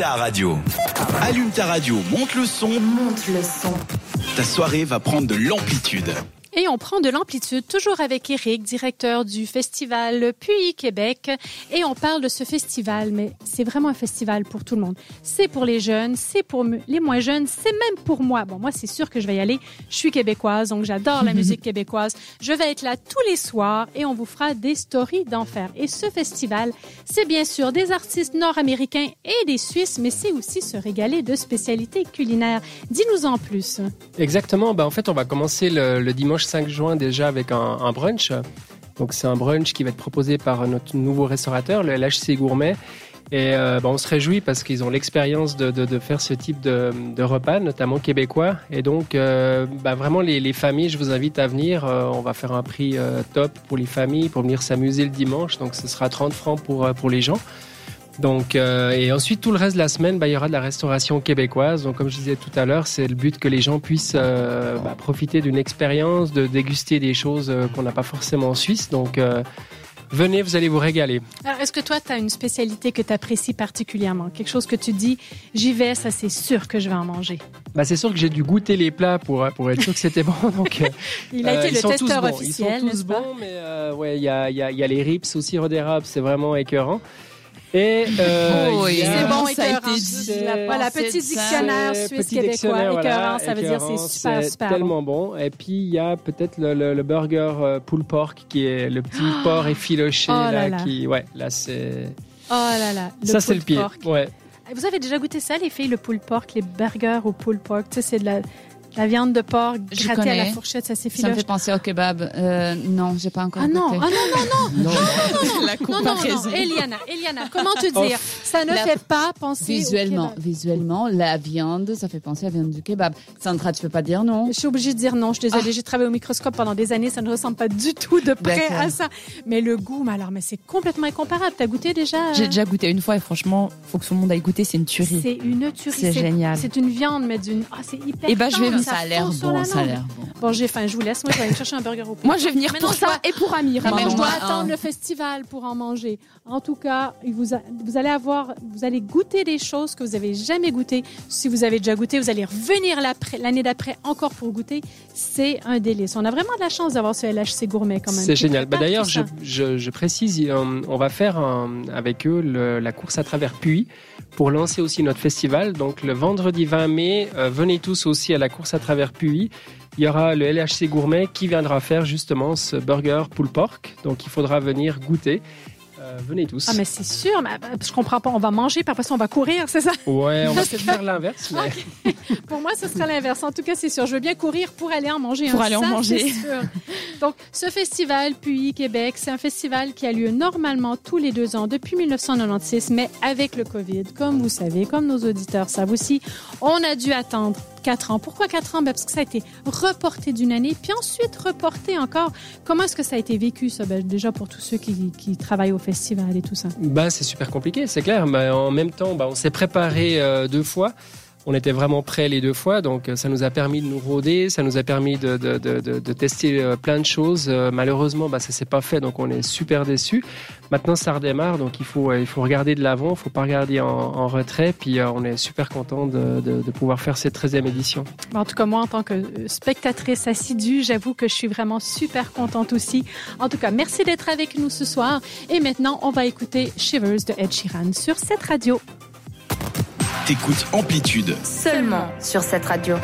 ta radio. Allume ta radio, monte le son. Monte le son. Ta soirée va prendre de l'amplitude. Et on prend de l'amplitude, toujours avec Eric, directeur du festival Puy Québec. Et on parle de ce festival, mais c'est vraiment un festival pour tout le monde. C'est pour les jeunes, c'est pour les moins jeunes, c'est même pour moi. Bon, moi, c'est sûr que je vais y aller. Je suis québécoise, donc j'adore la musique québécoise. Je vais être là tous les soirs et on vous fera des stories d'enfer. Et ce festival, c'est bien sûr des artistes nord-américains et des Suisses, mais c'est aussi se régaler de spécialités culinaires. Dis-nous en plus. Exactement. Ben, en fait, on va commencer le, le dimanche 5 juin déjà avec un, un brunch. Donc c'est un brunch qui va être proposé par notre nouveau restaurateur, le LHC Gourmet. Et euh, bah, on se réjouit parce qu'ils ont l'expérience de, faire ce type de, repas, notamment québécois. Et donc, euh, bah, vraiment, les, les, familles, je vous invite à venir. Euh, on va faire un prix top pour les familles, pour venir s'amuser le dimanche. Donc, ce sera 30 francs pour, pour les gens. Donc, euh, et ensuite, tout le reste de la semaine, bah, il y aura de la restauration québécoise. Donc, comme je disais tout à l'heure, c'est le but que les gens puissent euh, bah, profiter d'une expérience, de déguster des choses euh, qu'on n'a pas forcément en Suisse. Donc, euh, venez, vous allez vous régaler. Alors, est-ce que toi, tu as une spécialité que tu apprécies particulièrement? Quelque chose que tu dis, j'y vais, ça c'est sûr que je vais en manger. Bah, c'est sûr que j'ai dû goûter les plats pour, pour être sûr que c'était bon. Donc, il a été le testeur officiel. Ils sont tous bons, mais euh, ouais, il y a, y, a, y a les rips au sirop d'érable, c'est vraiment écœurant. Et euh, oh, oui. c'est bon, ça a été dit. Voilà, petit dictionnaire suisse petit québécois. voilà, écœurant, ça veut dire c'est super, c'est super tellement bon. bon. Et puis il y a peut-être le, le, le, burger euh, pork qui est le petit porc effiloché Oh là là, là. qui, ouais, là c'est. Oh là là. le Ça c'est le pire. Ouais. Vous avez déjà goûté ça, les filles, le pulled pork, les burgers au pulled pork? Tu sais, c'est de la, la viande de porc grattée à la fourchette, ça Ça me fait penser au kebab. Euh, non, j'ai pas encore Ah non, goûté. ah non, non, non, La non, non, non, Eliana, Eliana, comment te dire? Ça ne La- fait pas penser Visuellement, au kebab. visuellement, la viande, ça fait penser à la viande du kebab. Sandra, tu peux pas dire non Je suis obligée de dire non, je suis désolée, j'ai travaillé au microscope pendant des années, ça ne ressemble pas du tout de près à ça. Mais le goût, mais alors, mais c'est complètement incomparable. T'as goûté déjà? euh, J'ai déjà goûté une fois et franchement, faut que tout le monde aille goûter, c'est une tuerie. C'est une tuerie. C'est génial. C'est une viande, mais d'une. Ah, c'est hyper. Eh ben, je vais ça Ça a l'air sur bon, la ça a l'air bon. Bon, j'ai faim, je vous laisse. Moi, je vais aller me chercher un burger au poulet. Moi, je vais venir Maintenant, pour ça dois- et pour Amir. Je dois attendre un. le festival pour en manger. En tout cas, vous, a- vous allez avoir, vous allez goûter des choses que vous avez jamais goûtées. Si vous avez déjà goûté, vous allez revenir l'année d'après encore pour goûter. C'est un délice. On a vraiment de la chance d'avoir ce LHC gourmet quand même. C'est génial. Bah, D'ailleurs, je, je, je précise, on va faire un- avec eux le- la course à travers Puy pour lancer aussi notre festival. Donc le vendredi 20 mai, euh, venez tous aussi à la course à travers Puy. Il y aura le LHC Gourmet qui viendra faire justement ce burger pulled pork. Donc il faudra venir goûter. Euh, venez tous. Ah, mais c'est sûr. Mais, euh, je comprends pas. On va manger, après ça, on va courir, c'est ça? Ouais, on va peut-être faire l'inverse. mais- Pour moi, ce sera l'inverse. En tout cas, c'est sûr. Je veux bien courir pour aller en manger Pour un. aller en manger. c'est sûr. Donc, ce festival, Puy Québec, c'est un festival qui a lieu normalement tous les deux ans depuis 1996, mais avec le COVID, comme vous savez, comme nos auditeurs savent aussi, on a dû attendre quatre ans. Pourquoi quatre ans? Ben, parce que ça a été reporté d'une année, puis ensuite reporté encore. Comment est-ce que ça a été vécu, ça? Ben, déjà pour tous ceux qui, travaillent au festival et tout ça. Bah, c'est super compliqué, c'est clair. Mais en même temps, bah, on s'est préparé euh, deux fois. On était vraiment prêts les deux fois, donc euh, ça nous a permis de nous rôder, ça nous a permis de, de, de, tester euh, plein de choses. Euh, malheureusement, bah, ça s'est pas fait, donc on est super déçus. Maintenant, ça redémarre, donc il faut, il faut regarder de l'avant, il faut pas regarder en, en retrait, puis on est super content de, pouvoir faire cette 13e édition. En tout cas, moi, en tant que spectatrice assidue, j'avoue que je suis vraiment super contente aussi. En tout cas, merci d'être avec nous ce soir. Et maintenant, on va écouter Shivers de Ed Sheeran sur cette radio. T'écoutes Amplitude. Seulement sur cette radio.